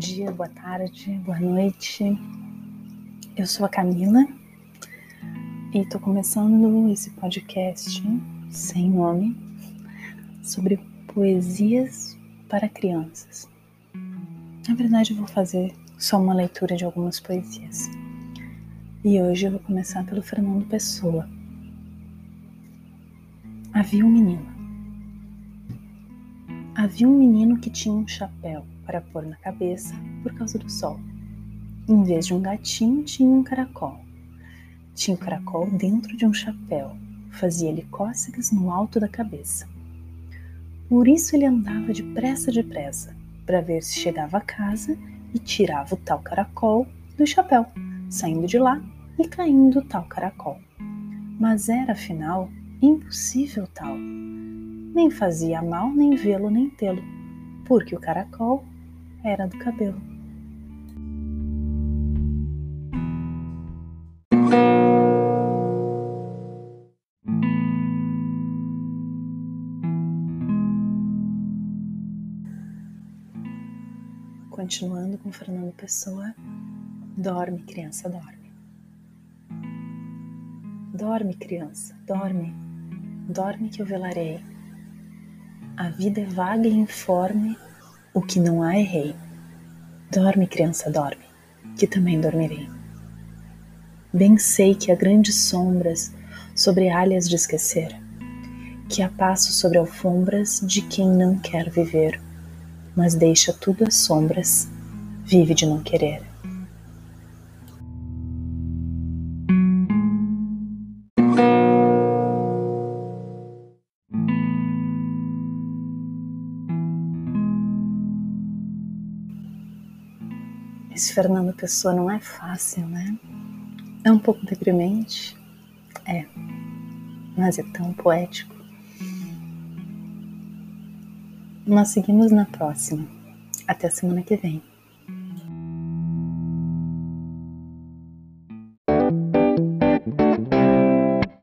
dia, boa tarde, boa noite. Eu sou a Camila e estou começando esse podcast sem nome sobre poesias para crianças. Na verdade, eu vou fazer só uma leitura de algumas poesias. E hoje eu vou começar pelo Fernando Pessoa. Havia um menino. Havia um menino que tinha um chapéu para pôr na cabeça por causa do sol. Em vez de um gatinho, tinha um caracol. Tinha o um caracol dentro de um chapéu, fazia-lhe cócegas no alto da cabeça. Por isso ele andava depressa, depressa, para ver se chegava a casa e tirava o tal caracol do chapéu, saindo de lá e caindo o tal caracol. Mas era, afinal, impossível tal. Nem fazia mal nem vê-lo nem tê-lo, porque o caracol era do cabelo. Continuando com Fernando Pessoa, dorme, criança, dorme. Dorme, criança, dorme, dorme que eu velarei. A vida é vaga e informe o que não há é rei. Dorme, criança, dorme, que também dormirei. Bem sei que há grandes sombras sobre alhas de esquecer, que há passos sobre alfombras de quem não quer viver, mas deixa tudo às sombras, vive de não querer. Esse Fernando Pessoa não é fácil, né? É um pouco deprimente, é, mas é tão poético. Nós seguimos na próxima. Até semana que vem.